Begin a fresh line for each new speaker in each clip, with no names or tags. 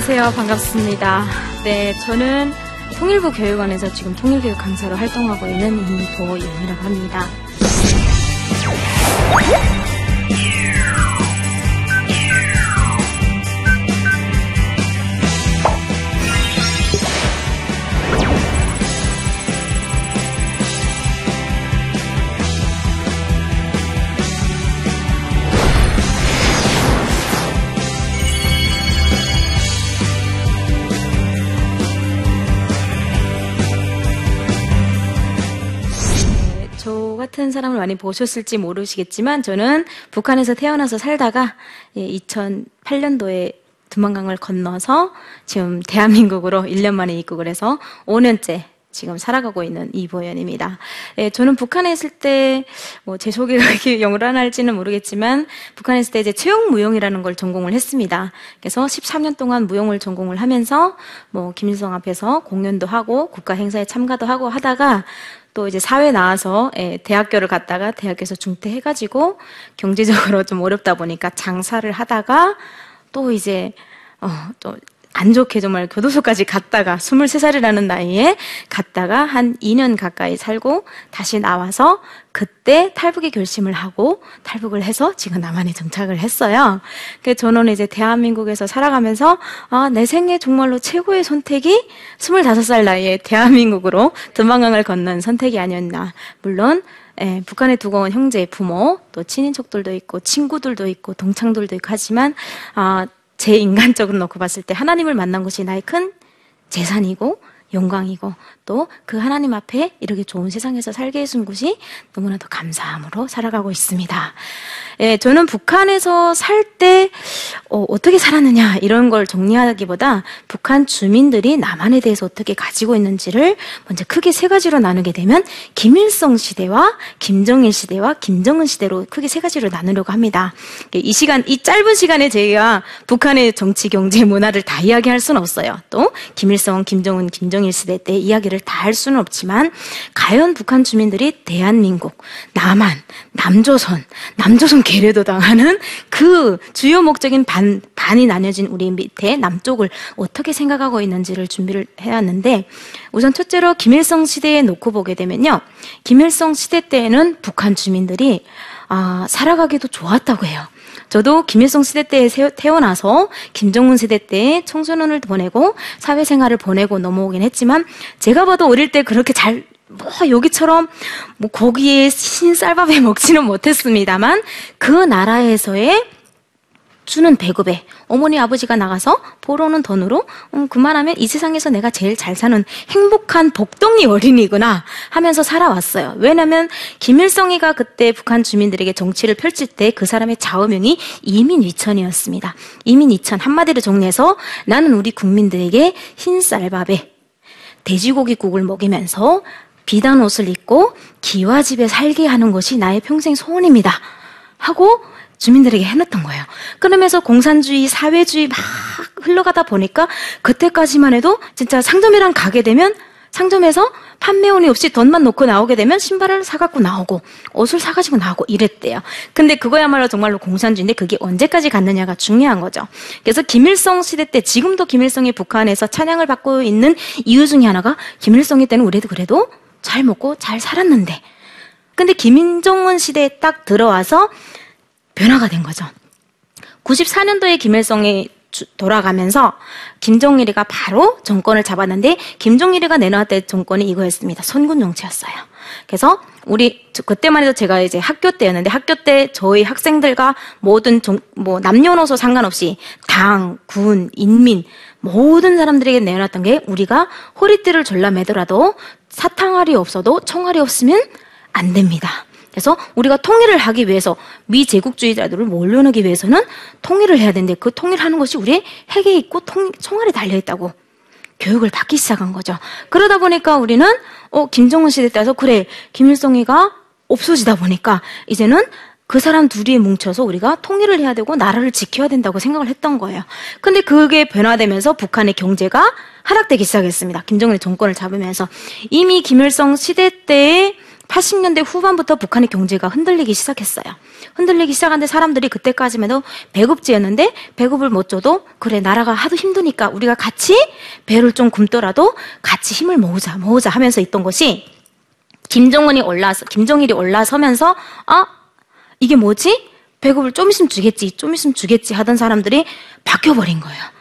안녕하세요. 반갑습니다. 네, 저는 통일부 교육원에서 지금 통일교육 강사로 활동하고 있는 임보영이라고 합니다. 같은 사람을 많이 보셨을지 모르시겠지만 저는 북한에서 태어나서 살다가 2008년도에 두만강을 건너서 지금 대한민국으로 1년 만에 입국을 해서 5년째 지금 살아가고 있는 이보연입니다. 예, 저는 북한에 있을 때, 뭐, 제 소개가 이렇게 영란할지는 모르겠지만, 북한에 있을 때 이제 채용무용이라는 걸 전공을 했습니다. 그래서 13년 동안 무용을 전공을 하면서, 뭐, 김일성 앞에서 공연도 하고, 국가 행사에 참가도 하고 하다가, 또 이제 사회 나와서 예, 대학교를 갔다가 대학에서 중퇴해가지고 경제적으로 좀 어렵다 보니까 장사를 하다가 또 이제 어 또 안 좋게 정말 교도소까지 갔다가 23살이라는 나이에 갔다가 한 2년 가까이 살고 다시 나와서 그때 탈북의 결심을 하고 탈북을 해서 지금 남한에 정착을 했어요. 그 저는 이제 대한민국에서 살아가면서 아, 내 생애 정말로 최고의 선택이 25살 나이에 대한민국으로 두만강을 건넌 선택이 아니었나. 물론 예, 북한에 두고 온 형제, 부모, 또 친인척들도 있고 친구들도 있고 동창들도 있고 하지만 아, 제 인간적으로 놓고 봤을 때 하나님을 만난 것이 나의 큰 재산이고 영광이고 또 그 하나님 앞에 이렇게 좋은 세상에서 살게 해준 것이 너무나도 감사함으로 살아가고 있습니다. 예, 저는 북한에서 살때 어, 떻게 살았느냐 이런 걸 정리하기보다 북한 주민들이 남한에 대해서 어떻게 가지고 있는지를 먼저 크게 세 가지로 나누게 되면 김일성 시대와 김정일 시대와 김정은 시대로 크게 세 가지로 나누려고 합니다. 이 시간 이 짧은 시간에 제가 북한의 정치, 경제, 문화를 다 이야기할 수는 없어요. 또 김일성, 김정은, 김정일 시대 때 이야기를 다 할 수는 없지만 과연 북한 주민들이 대한민국, 남한, 남조선, 남조선 계례도 당하는 그 주요 목적인 반, 반이 나뉘어진 우리 밑에 남쪽을 어떻게 생각하고 있는지를 준비를 해왔는데 우선 첫째로 김일성 시대에 놓고 보게 되면요. 김일성 시대 때에는 북한 주민들이 아, 살아가기도 좋았다고 해요. 저도 김일성 시대 때 태어나서 김정은 세대 때 청소년을 보내고 사회생활을 보내고 넘어오긴 했지만 제가 봐도 어릴 때 그렇게 잘, 뭐 여기처럼 뭐 고기에 신쌀밥에 먹지는 못했습니다만 그 나라에서의 주는 배급에 어머니 아버지가 나가서 벌어오는 돈으로 음, 그만하면 이 세상에서 내가 제일 잘 사는 행복한 복덩이 어린이구나 하면서 살아왔어요. 왜냐하면 김일성이가 그때 북한 주민들에게 정치를 펼칠 때 그 사람의 좌우명이 이민위천이었습니다. 이민위천 한마디로 정리해서 나는 우리 국민들에게 흰 쌀밥에 돼지고기국을 먹이면서 비단 옷을 입고 기와집에 살게 하는 것이 나의 평생 소원입니다. 하고 주민들에게 해놨던 거예요. 그러면서 공산주의, 사회주의 막 흘러가다 보니까 그때까지만 해도 진짜 상점이랑 가게 되면 상점에서 판매원이 없이 돈만 놓고 나오게 되면 신발을 사갖고 나오고 옷을 사가지고 나오고 이랬대요. 근데 그거야말로 정말로 공산주의인데 그게 언제까지 갔느냐가 중요한 거죠. 그래서 김일성 시대 때 지금도 김일성이 북한에서 찬양을 받고 있는 이유 중에 하나가 김일성이 때는 우리도 그래도 잘 먹고 잘 살았는데 근데 김정은 시대에 딱 들어와서 변화가 된 거죠. 94년도에 김일성이 돌아가면서 김정일이가 바로 정권을 잡았는데 김정일이가 내놓았던 정권이 이거였습니다. 선군 정치였어요. 그래서 우리 그때만 해도 제가 이제 학교 때였는데 학교 때 저희 학생들과 모든 종, 뭐 남녀노소 상관없이 당, 군, 인민 모든 사람들에게 내놨던 게 우리가 허리띠를 졸라 매더라도 사탕알이 없어도 총알이 없으면 안 됩니다. 그래서 우리가 통일을 하기 위해서 미제국주의자들을 몰려내기 위해서는 통일을 해야 되는데 그 통일하는 것이 우리의 핵에 있고 통, 총알이 달려 있다고 교육을 받기 시작한 거죠. 그러다 보니까 우리는 어 김정은 시대 때서 그래 김일성이가 없어지다 보니까 이제는 그 사람 둘이 뭉쳐서 우리가 통일을 해야 되고 나라를 지켜야 된다고 생각을 했던 거예요. 근데 그게 변화되면서 북한의 경제가 하락되기 시작했습니다. 김정은이 정권을 잡으면서 이미 김일성 시대 때에 80년대 후반부터 북한의 경제가 흔들리기 시작했어요. 흔들리기 시작한데 사람들이 그때까지만 해도 배급지였는데 배급을 못 줘도 그래 나라가 하도 힘드니까 우리가 같이 배를 좀 굶더라도 같이 힘을 모으자 모으자 하면서 있던 것이 김정은이 올라서 김정일이 올라서면서 아 이게 뭐지? 배급을 좀 있으면 주겠지 좀 있으면 주겠지 하던 사람들이 바뀌어버린 거예요.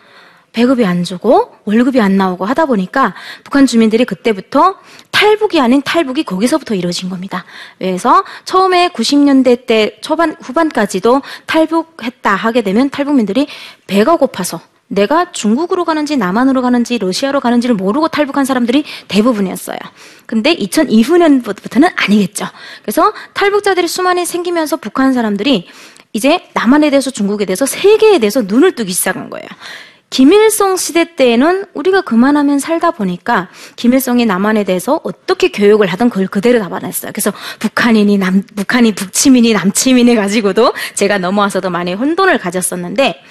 배급이 안 주고 월급이 안 나오고 하다 보니까 북한 주민들이 그때부터 탈북이 아닌 탈북이 거기서부터 이루어진 겁니다. 그래서 처음에 90년대 때 초반 후반까지도 탈북했다 하게 되면 탈북민들이 배가 고파서 내가 중국으로 가는지 남한으로 가는지 러시아로 가는지를 모르고 탈북한 사람들이 대부분이었어요. 근데 2002년부터는 아니겠죠. 그래서 탈북자들이 수많이 생기면서 북한 사람들이 이제 남한에 대해서 중국에 대해서 세계에 대해서 눈을 뜨기 시작한 거예요. 김일성 시대 때에는 우리가 그만하면 살다 보니까 김일성이 남한에 대해서 어떻게 교육을 하든 그걸 그대로 담아냈어요. 그래서 북한인이 남, 북한이 북치민이 남치민이 가지고도 제가 넘어와서도 많이 혼돈을 가졌었는데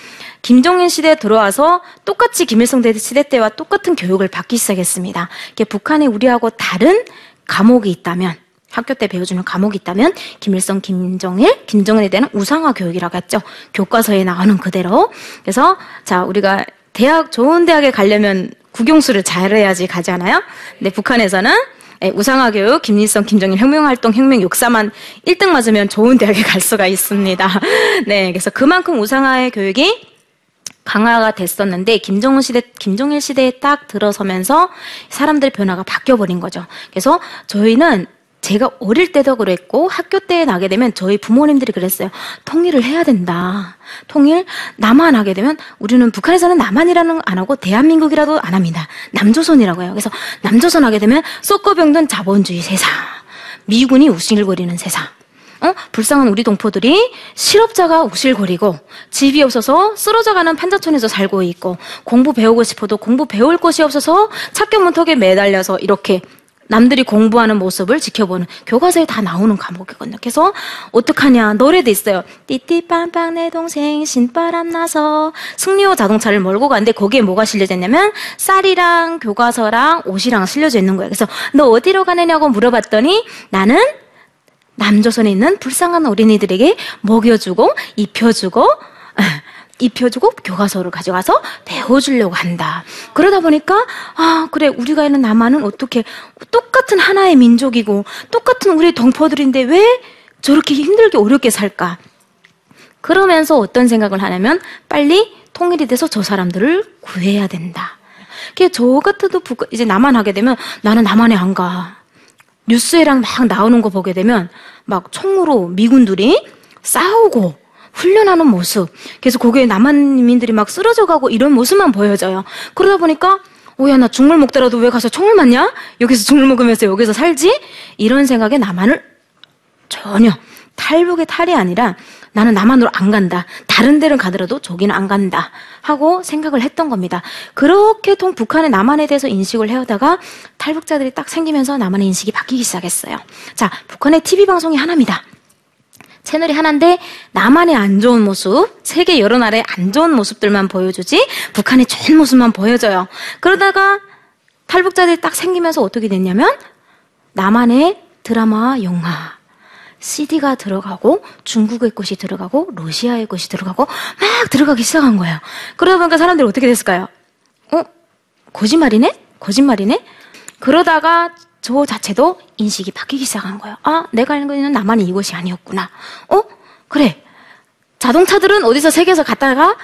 김정일 시대에 들어와서 똑같이 김일성 시대 때와 똑같은 교육을 받기 시작했습니다. 북한이 우리하고 다른 과목이 있다면 학교 때 배워주는 과목이 있다면 김일성, 김정일, 김정은에 대한 우상화 교육이라고 했죠. 교과서에 나오는 그대로. 그래서 자 우리가 대학 좋은 대학에 가려면 국영수를 잘해야지 가잖아요. 근데 북한에서는 예, 우상화 교육, 김일성, 김정일 혁명활동, 혁명 역사만 1등 맞으면 좋은 대학에 갈 수가 있습니다. 네, 그래서 그만큼 우상화의 교육이 강화가 됐었는데 김정은 시대, 김정일 시대에 딱 들어서면서 사람들 변화가 바뀌어버린 거죠. 그래서 저희는 제가 어릴 때도 그랬고 학교 때 나게 되면 저희 부모님들이 그랬어요. 통일을 해야 된다. 통일 남한 하게 되면 우리는 북한에서는 남한이라는 안 하고 대한민국이라도 안 합니다. 남조선이라고 해요. 그래서 남조선 하게 되면 썩고병든 자본주의 세상. 미군이 우실거리는 세상. 어? 불쌍한 우리 동포들이 실업자가 우실거리고 집이 없어서 쓰러져가는 판자촌에서 살고 있고 공부 배우고 싶어도 공부 배울 곳이 없어서 착격 문턱에 매달려서 이렇게 남들이 공부하는 모습을 지켜보는 교과서에 다 나오는 과목이거든요. 그래서 어떡하냐 노래도 있어요. 띠띠빵빵 내 동생 신바람 나서 승리호 자동차를 몰고 가는데 거기에 뭐가 실려져 있냐면 쌀이랑 교과서랑 옷이랑 실려져 있는 거예요. 그래서 너 어디로 가느냐고 물어봤더니 나는 남조선에 있는 불쌍한 어린이들에게 먹여주고 입혀주고 입혀주고 교과서를 가져가서 배워주려고 한다. 그러다 보니까 아 그래 우리가 있는 남한은 어떻게 똑같은 하나의 민족이고 똑같은 우리 동포들인데 왜 저렇게 힘들게 어렵게 살까? 그러면서 어떤 생각을 하냐면 빨리 통일이 돼서 저 사람들을 구해야 된다. 저 같아도 이제 남한 하게 되면 나는 남한에 안 가. 뉴스에랑 막 나오는 거 보게 되면 막 총으로 미군들이 싸우고 훈련하는 모습. 그래서 거기에 남한 민들이 막 쓰러져 가고 이런 모습만 보여져요. 그러다 보니까 오야 나 죽물 먹더라도 왜 가서 총을 맞냐? 여기서 죽물 먹으면서 여기서 살지? 이런 생각에 남한을 전혀 탈북의 탈이 아니라 나는 남한으로 안 간다. 다른 데를 가더라도 저기는 안 간다. 하고 생각을 했던 겁니다. 그렇게 통 북한의 남한에 대해서 인식을 해오다가 탈북자들이 딱 생기면서 남한의 인식이 바뀌기 시작했어요. 자, 북한의 TV 방송이 하나입니다. 채널이 하나인데 나만의 안 좋은 모습, 세계 여러 나라의 안 좋은 모습들만 보여주지 북한의 좋은 모습만 보여줘요. 그러다가 탈북자들이 딱 생기면서 어떻게 됐냐면 나만의 드라마, 영화, CD가 들어가고 중국의 것이 들어가고 러시아의 것이 들어가고 막 들어가기 시작한 거예요. 그러다 보니까 사람들이 어떻게 됐을까요? 어? 거짓말이네? 거짓말이네? 그러다가 저 자체도 인식이 바뀌기 시작한 거예요. 아, 내가 알고 있는 나만이 이것이 아니었구나. 어? 그래. 자동차들은 어디서 세계에서 갔다가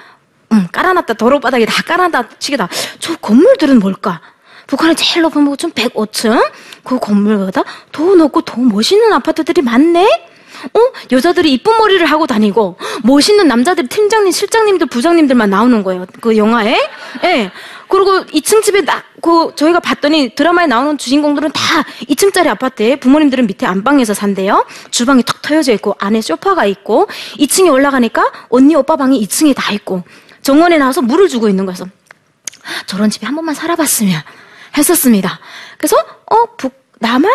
음, 깔아놨다 도로바닥에 다 깔아놨다 치게다. 저 건물들은 뭘까? 북한의 제일 높은 곳은 105층. 그 건물보다 더 높고 더 멋있는 아파트들이 많네? 어? 여자들이 이쁜 머리를 하고 다니고, 멋있는 남자들이 팀장님, 실장님들, 부장님들만 나오는 거예요. 그 영화에. 예. 그리고 2층 집에 나, 그, 저희가 봤더니 드라마에 나오는 주인공들은 다 2층짜리 아파트에 부모님들은 밑에 안방에서 산대요. 주방이 턱 터여져 있고, 안에 소파가 있고, 2층에 올라가니까 언니, 오빠 방이 2층에 다 있고, 정원에 나와서 물을 주고 있는 거여서 저런 집에 한 번만 살아봤으면 했었습니다. 그래서, 어, 북, 나만?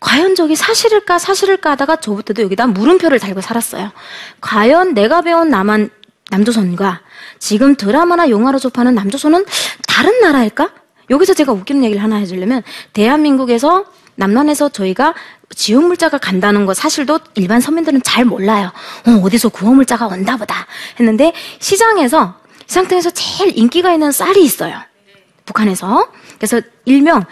과연 저게 사실일까 사실일까 하다가 저부터도 여기다 물음표를 달고 살았어요. 과연 내가 배운 남한 남조선과 지금 드라마나 영화로 접하는 남조선은 다른 나라일까? 여기서 제가 웃기는 얘기를 하나 해주려면 대한민국에서 남한에서 저희가 지옥 물자가 간다는 거 사실도 일반 서민들은 잘 몰라요. 어, 어디서 구워 물자가 온다 보다 했는데 시장에서 시장통에서 제일 인기가 있는 쌀이 있어요. 북한에서 그래서 일명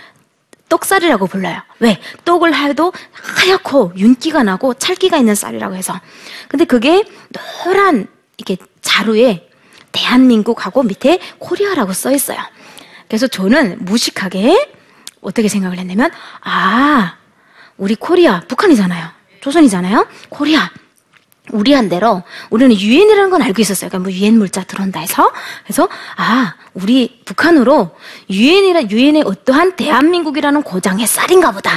떡쌀이라고 불러요. 왜? 떡을 해도 하얗고 윤기가 나고 찰기가 있는 쌀이라고 해서. 근데 그게 노란 이렇게 자루에 대한민국하고 밑에 코리아라고 써 있어요. 그래서 저는 무식하게 어떻게 생각을 했냐면 아 우리 코리아 북한이잖아요. 조선이잖아요. 코리아 우리 한 대로 우리는 유엔이라는 건 알고 있었어요. 그러니까 뭐 유엔 물자 들어온다 해서 그래서 아 우리 북한으로 유엔이라 유엔의 어떠한 대한민국이라는 고장의 쌀인가 보다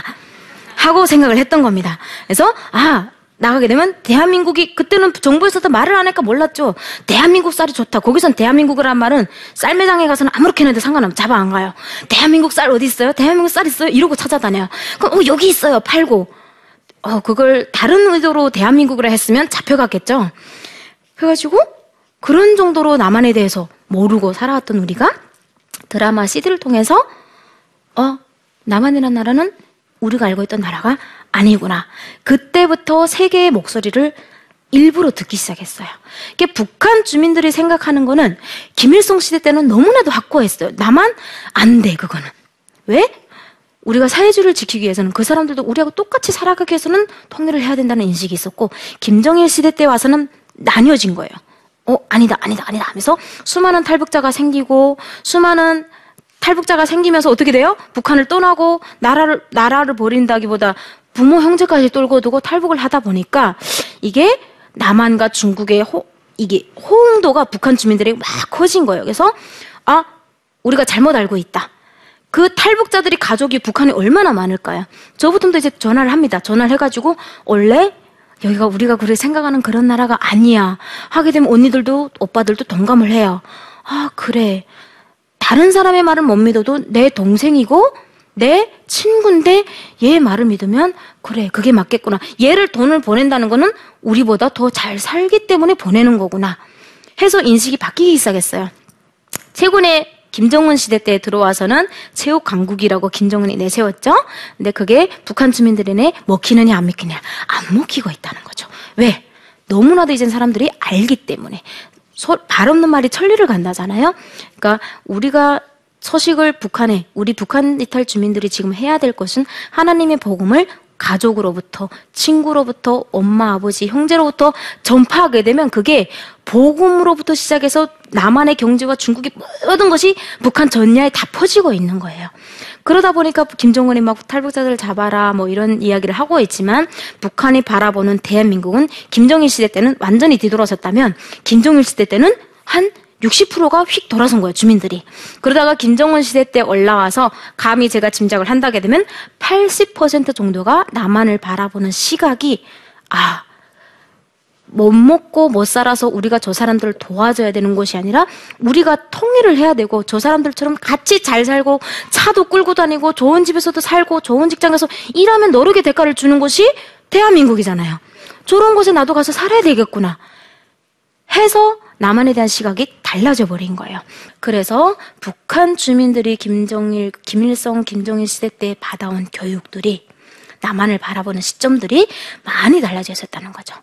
하고 생각을 했던 겁니다. 그래서 아 나가게 되면 대한민국이 그때는 정부에서도 말을 안 하니까 몰랐죠. 대한민국 쌀이 좋다. 거기선 대한민국이란 말은 쌀 매장에 가서는 아무렇게나 해도 상관없어. 잡아 안 가요. 대한민국 쌀 어디 있어요? 대한민국 쌀 있어요? 이러고 찾아다녀요. 그럼 어, 여기 있어요. 팔고. 어, 그걸 다른 의도로 대한민국이라 했으면 잡혀갔겠죠. 그래가지고 그런 정도로 남한에 대해서 모르고 살아왔던 우리가 드라마 CD를 통해서 어, 남한이라는 나라는 우리가 알고 있던 나라가 아니구나. 그때부터 세계의 목소리를 일부러 듣기 시작했어요. 이게 북한 주민들이 생각하는 거는 김일성 시대 때는 너무나도 확고했어요. 나만 안 돼, 그거는. 왜? 우리가 사회주의를 지키기 위해서는 그 사람들도 우리하고 똑같이 살아가기 위해서는 통일을 해야 된다는 인식이 있었고 김정일 시대 때 와서는 나뉘어진 거예요. 어 아니다 아니다 아니다 하면서 수많은 탈북자가 생기고 수많은 탈북자가 생기면서 어떻게 돼요? 북한을 떠나고 나라를 나라를 버린다기보다 부모 형제까지 떨고 두고 탈북을 하다 보니까 이게 남한과 중국의 호, 이게 호응도가 북한 주민들에게 막 커진 거예요. 그래서 아 우리가 잘못 알고 있다. 그 탈북자들이 가족이 북한에 얼마나 많을까요? 저부터도 이제 전화를 합니다. 전화를 해가지고 원래 여기가 우리가 그래 생각하는 그런 나라가 아니야. 하게 되면 언니들도 오빠들도 동감을 해요. 아 그래. 다른 사람의 말을 못 믿어도 내 동생이고 내 친구인데 얘 말을 믿으면 그래 그게 맞겠구나. 얘를 돈을 보낸다는 거는 우리보다 더 잘 살기 때문에 보내는 거구나. 해서 인식이 바뀌기 시작했어요. 최근에 김정은 시대 때 들어와서는 체육 강국이라고 김정은이 내세웠죠. 근데 그게 북한 주민들에게 먹히느냐 안 먹히느냐 안 먹히고 있다는 거죠. 왜? 너무나도 이젠 사람들이 알기 때문에 소, 발 없는 말이 천리를 간다잖아요. 그러니까 우리가 서식을 북한에 우리 북한 이탈 주민들이 지금 해야 될 것은 하나님의 복음을 가족으로부터 친구로부터 엄마 아버지 형제로부터 전파하게 되면 그게 복음으로부터 시작해서 남한의 경제와 중국의 모든 것이 북한 전야에 다 퍼지고 있는 거예요. 그러다 보니까 김정은이 막 탈북자들 잡아라 뭐 이런 이야기를 하고 있지만 북한이 바라보는 대한민국은 김정일 시대 때는 완전히 뒤돌아섰다면 김정일 시대 때는 한 60%가 휙 돌아선 거예요, 주민들이. 그러다가 김정은 시대 때 올라와서 감히 제가 짐작을 한다게 되면 80% 정도가 남한을 바라보는 시각이 아, 못 먹고 못 살아서 우리가 저 사람들을 도와줘야 되는 것이 아니라 우리가 통일을 해야 되고 저 사람들처럼 같이 잘 살고 차도 끌고 다니고 좋은 집에서도 살고 좋은 직장에서 일하면 너르게 대가를 주는 것이 대한민국이잖아요. 저런 곳에 나도 가서 살아야 되겠구나. 해서 남한에 대한 시각이 달라져 버린 거예요. 그래서 북한 주민들이 김정일, 김일성, 김정일 시대 때 받아온 교육들이 남한을 바라보는 시점들이 많이 달라져 있었다는 거죠.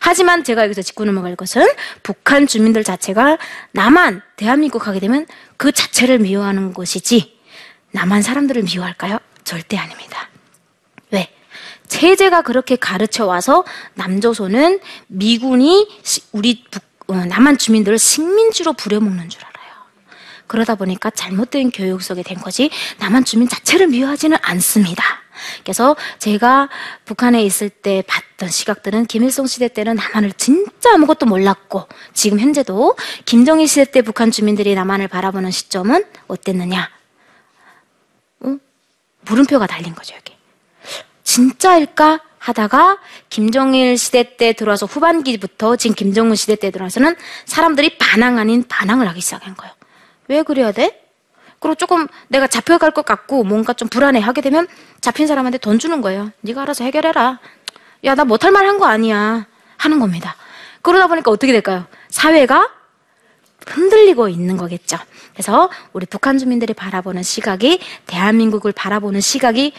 하지만 제가 여기서 짚고 넘어갈 것은 북한 주민들 자체가 남한, 대한민국 하게 되면 그 자체를 미워하는 것이지 남한 사람들을 미워할까요? 절대 아닙니다. 왜? 체제가 그렇게 가르쳐 와서 남조선은 미군이 우리 어, 남한 주민들을 식민지로 부려먹는 줄 알아요. 그러다 보니까 잘못된 교육 속에 된 거지 남한 주민 자체를 미워하지는 않습니다. 그래서 제가 북한에 있을 때 봤던 시각들은 김일성 시대 때는 남한을 진짜 아무것도 몰랐고 지금 현재도 김정일 시대 때 북한 주민들이 남한을 바라보는 시점은 어땠느냐? 어? 물음표가 달린 거죠, 여기. 진짜일까? 하다가 김정일 시대 때 들어와서 후반기부터 지금 김정은 시대 때 들어와서는 사람들이 반항 아닌 반항을 하기 시작한 거예요. 왜 그래야 돼? 그리고 조금 내가 잡혀갈 것 같고 뭔가 좀 불안해 하게 되면 잡힌 사람한테 돈 주는 거예요. 네가 알아서 해결해라. 야, 나 못할 말 한 거 아니야. 하는 겁니다. 그러다 보니까 어떻게 될까요? 사회가 흔들리고 있는 거겠죠. 그래서 우리 북한 주민들이 바라보는 시각이 대한민국을 바라보는 시각이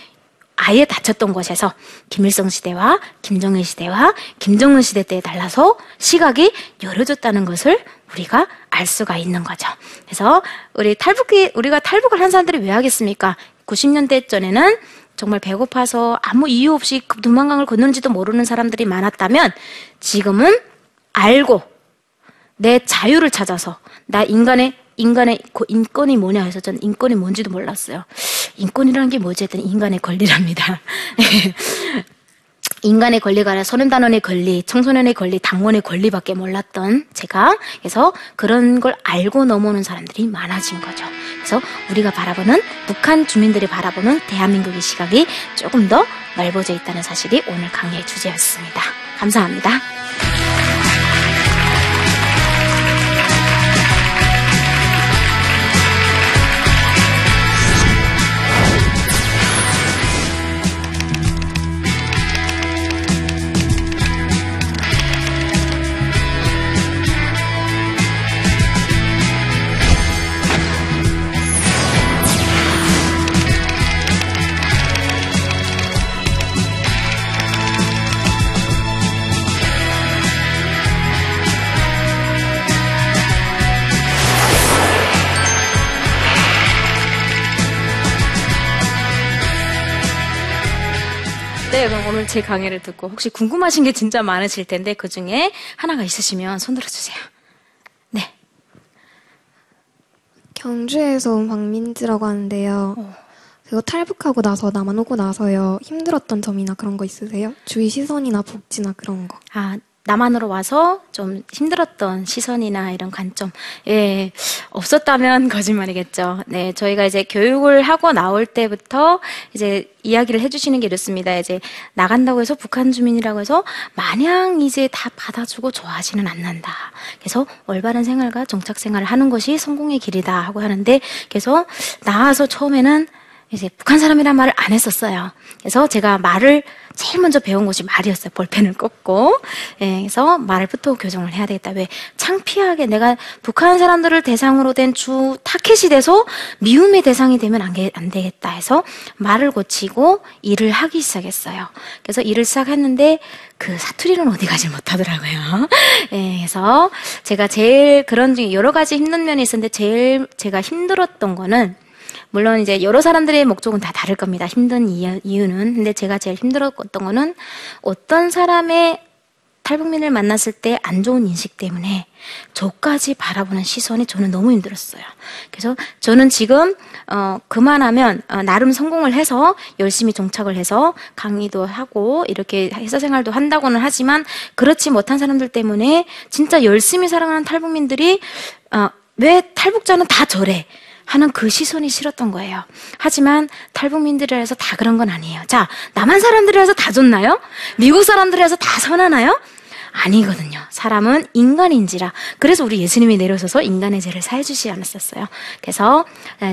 아예 닫혔던 것에서 김일성 시대와 김정일 시대와 김정은 시대 때에 달라서 시각이 열어졌다는 것을 우리가 알 수가 있는 거죠. 그래서 우리 탈북이 우리가 탈북을 한 사람들이 왜 하겠습니까? 90년대 전에는 정말 배고파서 아무 이유 없이 두만강을 건너는지도 모르는 사람들이 많았다면 지금은 알고 내 자유를 찾아서 나 인간의 인간의 인권이 뭐냐 해서 전 인권이 뭔지도 몰랐어요. 인권이라는 게 뭐지 했더니 인간의 권리랍니다. 인간의 권리가 소년단원의 권리, 청소년의 권리, 당원의 권리밖에 몰랐던 제가 그래서 그런 걸 알고 넘어오는 사람들이 많아진 거죠. 그래서 우리가 바라보는 북한 주민들이 바라보는 대한민국의 시각이 조금 더 넓어져 있다는 사실이 오늘 강의의 주제였습니다. 감사합니다. 제 강의를 듣고 혹시 궁금하신 게 진짜 많으실 텐데 그 중에 하나가 있으시면 손 들어주세요. 네.
경주에서 온 박민지라고 하는데요. 어. 그거 탈북하고 나서 남한 오고 나서요. 힘들었던 점이나 그런 거 있으세요? 주위 시선이나 복지나 그런 거.
아, 남한으로 와서 좀 힘들었던 시선이나 이런 관점, 예, 없었다면 거짓말이겠죠. 네, 저희가 이제 교육을 하고 나올 때부터 이제 이야기를 해주시는 게 이렇습니다. 이제 나간다고 해서 북한 주민이라고 해서 마냥 이제 다 받아주고 좋아하지는 않는다. 그래서 올바른 생활과 정착 생활을 하는 것이 성공의 길이다 하고 하는데, 그래서 나와서 처음에는 이제 북한 사람이란 말을 안 했었어요. 그래서 제가 말을 제일 먼저 배운 것이 말이었어요. 볼펜을 꽂고. 예, 그래서 말부터 교정을 해야 되겠다. 왜 창피하게 내가 북한 사람들을 대상으로 된 주 타켓이 돼서 미움의 대상이 되면 안, 안 되겠다 해서 말을 고치고 일을 하기 시작했어요. 그래서 일을 시작했는데 그 사투리는 어디 가지 못하더라고요. 예, 그래서 제가 제일 그런 중에 여러 가지 힘든 면이 있었는데 제일 제가 힘들었던 거는 물론 이제 여러 사람들의 목적은 다 다를 겁니다. 힘든 이유는. 근데 제가 제일 힘들었던 거는 어떤 사람의 탈북민을 만났을 때 안 좋은 인식 때문에 저까지 바라보는 시선이 저는 너무 힘들었어요. 그래서 저는 지금 어, 그만하면 어, 나름 성공을 해서 열심히 정착을 해서 강의도 하고 이렇게 회사 생활도 한다고는 하지만 그렇지 못한 사람들 때문에 진짜 열심히 살아가는 탈북민들이 어, 왜 탈북자는 다 저래? 하는 그 시선이 싫었던 거예요. 하지만 탈북민들이라서 다 그런 건 아니에요. 자, 남한 사람들이라서 다 좋나요? 미국 사람들이라서 다 선하나요? 아니거든요. 사람은 인간인지라. 그래서 우리 예수님이 내려서서 인간의 죄를 사해주지 않았었어요. 그래서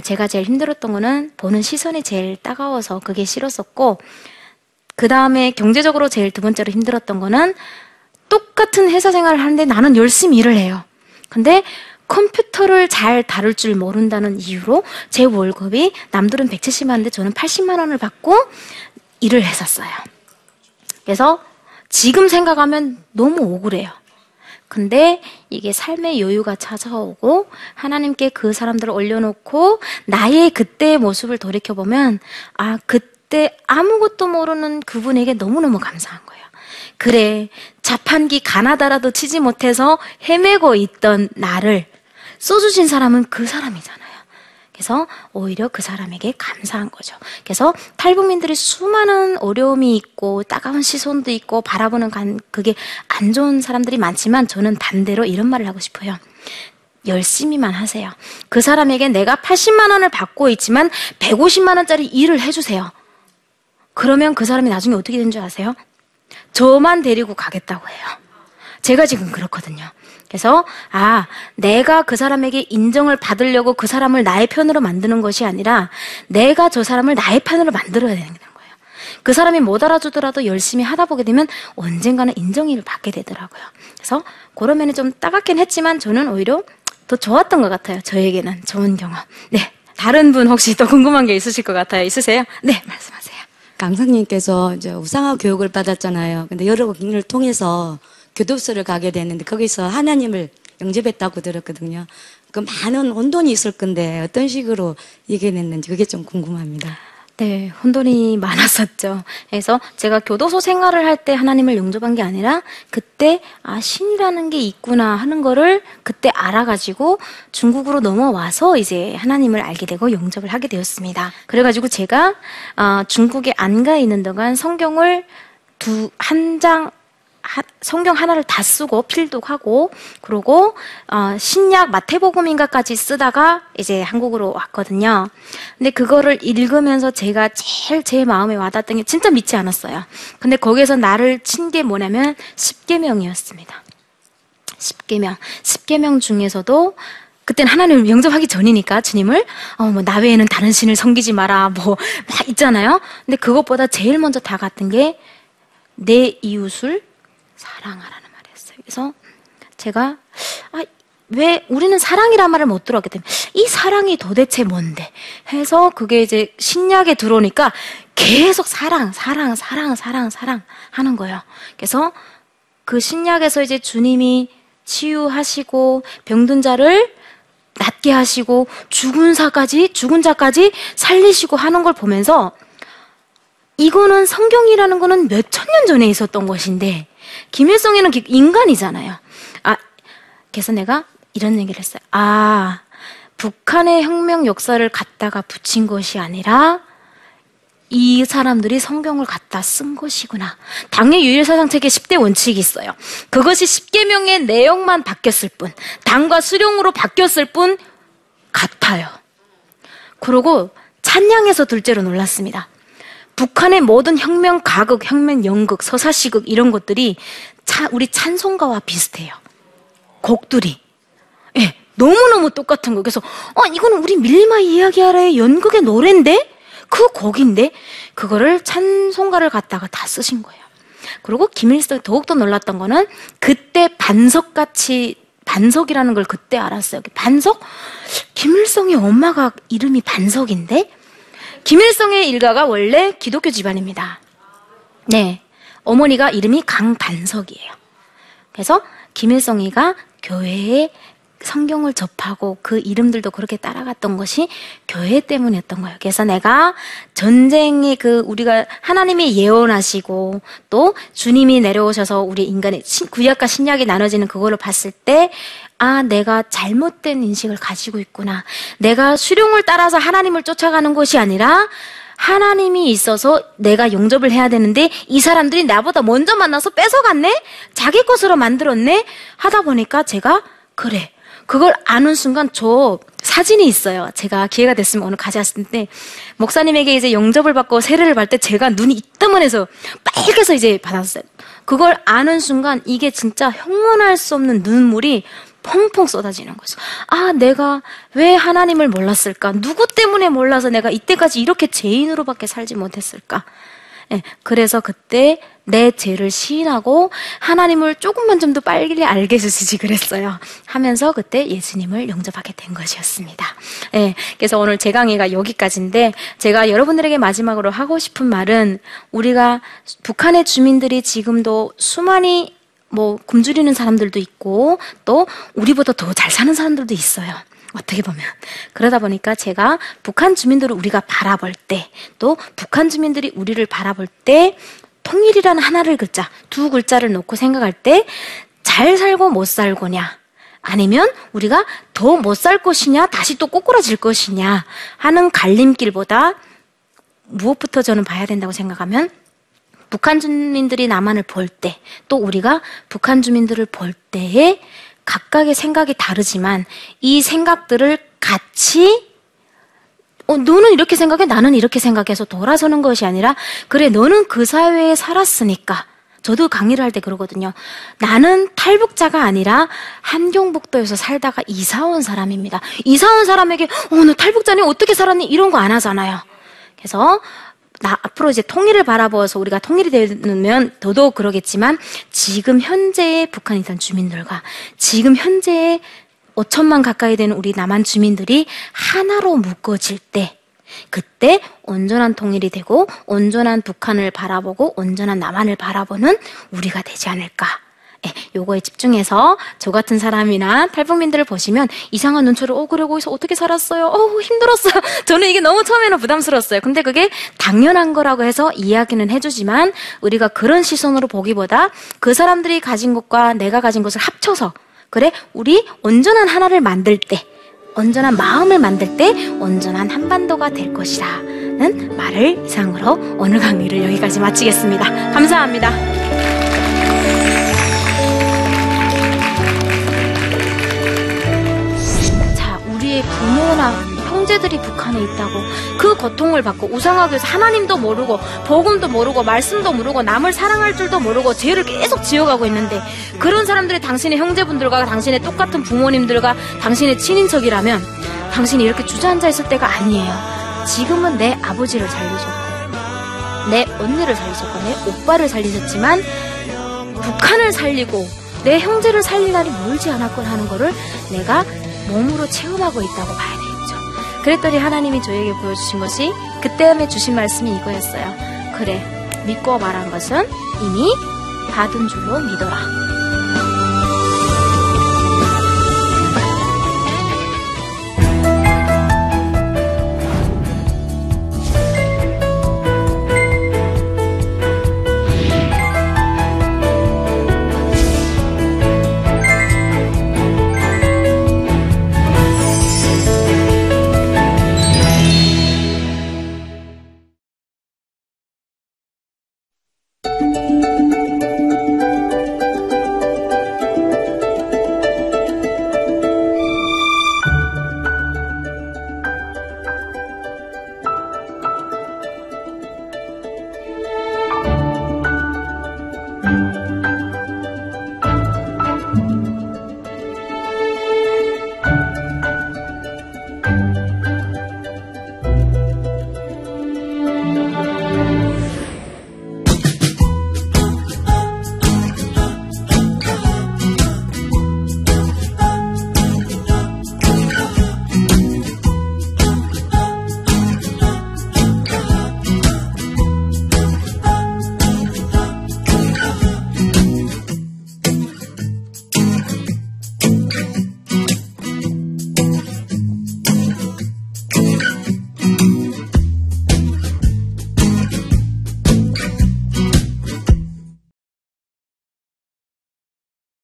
제가 제일 힘들었던 거는 보는 시선이 제일 따가워서 그게 싫었었고, 그 다음에 경제적으로 제일 두 번째로 힘들었던 거는 똑같은 회사 생활을 하는데 나는 열심히 일을 해요. 근데 컴퓨터를 잘 다룰 줄 모른다는 이유로 제 월급이 남들은 170만 원인데 저는 80만 원을 받고 일을 했었어요. 그래서 지금 생각하면 너무 억울해요. 근데 이게 삶의 여유가 찾아오고 하나님께 그 사람들을 올려놓고 나의 그때의 모습을 돌이켜보면 아, 그때 아무것도 모르는 그분에게 너무너무 감사한 거예요. 그래, 자판기 가나다라도 치지 못해서 헤매고 있던 나를 써주신 사람은 그 사람이잖아요. 그래서 오히려 그 사람에게 감사한 거죠. 그래서 탈북민들이 수많은 어려움이 있고 따가운 시선도 있고 바라보는 간, 그게 안 좋은 사람들이 많지만 저는 반대로 이런 말을 하고 싶어요. 열심히만 하세요. 그 사람에게 내가 80만 원을 받고 있지만 150만 원짜리 일을 해주세요. 그러면 그 사람이 나중에 어떻게 되는 줄 아세요? 저만 데리고 가겠다고 해요. 제가 지금 그렇거든요. 그래서, 아, 내가 그 사람에게 인정을 받으려고 그 사람을 나의 편으로 만드는 것이 아니라 내가 저 사람을 나의 편으로 만들어야 되는 거예요. 그 사람이 못 알아주더라도 열심히 하다 보게 되면 언젠가는 인정을 받게 되더라고요. 그래서 그런 면이 좀 따갑긴 했지만 저는 오히려 더 좋았던 것 같아요. 저에게는 좋은 경험. 네. 다른 분 혹시 또 궁금한 게 있으실 것 같아요. 있으세요? 네, 말씀하세요.
강사님께서 이제 우상화 교육을 받았잖아요. 근데 여러 국민을 통해서 교도소를 가게 됐는데 거기서 하나님을 영접했다고 들었거든요. 그 많은 혼돈이 있을 건데 어떤 식으로 이겨냈는지 그게 좀 궁금합니다.
네, 혼돈이 많았었죠. 그래서 제가 교도소 생활을 할 때 하나님을 용접한 게 아니라 그때 아 신이라는 게 있구나 하는 거를 그때 알아가지고 중국으로 넘어와서 이제 하나님을 알게 되고 용접을 하게 되었습니다. 그래가지고 제가 어, 중국에 안 가 있는 동안 성경을 두 한 장 하- 성경 하나를 다 쓰고 필독하고 그러고 어, 신약 마태복음인가까지 쓰다가 이제 한국으로 왔거든요. 근데 그거를 읽으면서 제가 제일 제 마음에 와닿던 게 진짜 믿지 않았어요. 근데 거기에서 나를 친 게 뭐냐면 십계명이었습니다. 십계명, 십계명 중에서도 그때는 하나님을 영접하기 전이니까 주님을 어 뭐 나 외에는 다른 신을 섬기지 마라 뭐 막 있잖아요. 근데 그것보다 제일 먼저 다갔던 게 내 이웃을 사랑하라는 말이었어요. 그래서 제가 아, 왜 우리는 사랑이란 말을 못 들었기 때문에 이 사랑이 도대체 뭔데 해서 그게 이제 신약에 들어오니까 계속 사랑, 사랑, 사랑, 사랑, 사랑 하는 거예요. 그래서 그 신약에서 이제 주님이 치유하시고 병든 자를 낫게 하시고 죽은 사까지 죽은 자까지 살리시고 하는 걸 보면서 이거는 성경이라는 거는 몇 천 년 전에 있었던 것인데 김일성에는 기- 인간이잖아요. 아 그래서 내가 이런 얘기를 했어요. 아 북한의 혁명 역사를 갖다가 붙인 것이 아니라 이 사람들이 성경을 갖다 쓴 것이구나. 당의 유일사상책에 10대 원칙이 있어요. 그것이 10계명의 내용만 바뀌었을 뿐, 당과 수령으로 바뀌었을 뿐 같아요. 그러고 찬양에서 둘째로 놀랐습니다. 북한의 모든 혁명 가극, 혁명 연극, 서사시극 이런 것들이 차- 우리 찬송가와 비슷해요. 곡들이. 예, 너무너무 똑같은 거. 그래서, 어, 이거는 우리 밀리마 이야기하라의 연극의 노래인데? 그 곡인데? 그거를 찬송가를 갖다가 다 쓰신 거예요. 그리고 김일성이 더욱더 놀랐던 거는 그때 반석같이, 반석이라는 걸 그때 알았어요. 반석? 김일성의 엄마가 이름이 반석인데? 김일성의 일가가 원래 기독교 집안입니다. 네. 어머니가 이름이 강반석이에요. 그래서 김일성이가 교회에 성경을 접하고 그 이름들도 그렇게 따라갔던 것이 교회 때문이었던 거예요. 그래서 내가 전쟁의 그 우리가 하나님이 예언하시고 또 주님이 내려오셔서 우리 인간의 신- 구약과 신약이 나눠지는 그거를 봤을 때 아, 내가 잘못된 인식을 가지고 있구나. 내가 수룡을 따라서 하나님을 쫓아가는 것이 아니라 하나님이 있어서 내가 용접을 해야 되는데 이 사람들이 나보다 먼저 만나서 뺏어갔네? 자기 것으로 만들었네? 하다 보니까 제가 그래. 그걸 아는 순간 저 사진이 있어요. 제가 기회가 됐으면 오늘 가져왔을 때 목사님에게 이제 영접을 받고 세례를 받을 때 제가 눈이 이따만해서 빨개서 이제 받았어요. 그걸 아는 순간 이게 진짜 형언할 수 없는 눈물이 펑펑 쏟아지는 거죠. 아, 내가 왜 하나님을 몰랐을까? 누구 때문에 몰라서 내가 이때까지 이렇게 죄인으로밖에 살지 못했을까? 예, 그래서 그때 내 죄를 시인하고 하나님을 조금만 좀 더 빨리 알게 해주시지 그랬어요. 하면서 그때 예수님을 영접하게 된 것이었습니다. 예, 그래서 오늘 제 강의가 여기까지인데 제가 여러분들에게 마지막으로 하고 싶은 말은 우리가 북한의 주민들이 지금도 수많이 뭐 굶주리는 사람들도 있고 또 우리보다 더 잘 사는 사람들도 있어요. 어떻게 보면. 그러다 보니까 제가 북한 주민들을 우리가 바라볼 때 또 북한 주민들이 우리를 바라볼 때 통일이라는 하나를 글자 두 글자를 놓고 생각할 때 잘 살고 못 살고냐 아니면 우리가 더 못 살 것이냐 다시 또 꼬꾸라질 것이냐 하는 갈림길보다 무엇부터 저는 봐야 된다고 생각하면 북한 주민들이 남한을 볼 때, 또 우리가 북한 주민들을 볼 때에 각각의 생각이 다르지만 이 생각들을 같이 어, 너는 이렇게 생각해, 나는 이렇게 생각해서 돌아서는 것이 아니라, 그래, 너는 그 사회에 살았으니까. 저도 강의를 할 때 그러거든요. 나는 탈북자가 아니라 한경북도에서 살다가 이사 온 사람입니다. 이사 온 사람에게, 어, 너 탈북자니 어떻게 살았니? 이런 거 안 하잖아요. 그래서 나 앞으로 이제 통일을 바라보아서 우리가 통일이 되면 더더욱 그러겠지만 지금 현재의 북한에 있던 주민들과 지금 현재의 5천만 가까이 되는 우리 남한 주민들이 하나로 묶어질 때 그때 온전한 통일이 되고 온전한 북한을 바라보고 온전한 남한을 바라보는 우리가 되지 않을까. 예, 요거에 집중해서 저 같은 사람이나 탈북민들을 보시면 이상한 눈초를 어 그래 거기서 어떻게 살았어요? 어 힘들었어요. 저는 이게 너무 처음에는 부담스러웠어요. 근데 그게 당연한 거라고 해서 이야기는 해주지만 우리가 그런 시선으로 보기보다 그 사람들이 가진 것과 내가 가진 것을 합쳐서 그래 우리 온전한 하나를 만들 때 온전한 마음을 만들 때 온전한 한반도가 될 것이라는 말을 이상으로 오늘 강의를 여기까지 마치겠습니다. 감사합니다. 부모나 형제들이 북한에 있다고 그 고통을 받고 우상하기 위해서 하나님도 모르고 복음도 모르고 말씀도 모르고 남을 사랑할 줄도 모르고 죄를 계속 지어가고 있는데 그런 사람들이 당신의 형제분들과 당신의 똑같은 부모님들과 당신의 친인척이라면 당신이 이렇게 주저앉아 있을 때가 아니에요. 지금은 내 아버지를 살리셨고 내 언니를 살리셨고 내 오빠를 살리셨지만 북한을 살리고 내 형제를 살릴 날이 멀지 않았군 하는 거를 내가 몸으로 체험하고 있다고 봐야 되겠죠. 그랬더니 하나님이 저에게 보여주신 것이 그때음에 주신 말씀이 이거였어요. 그래, 믿고 말한 것은 이미 받은 줄로 믿어라.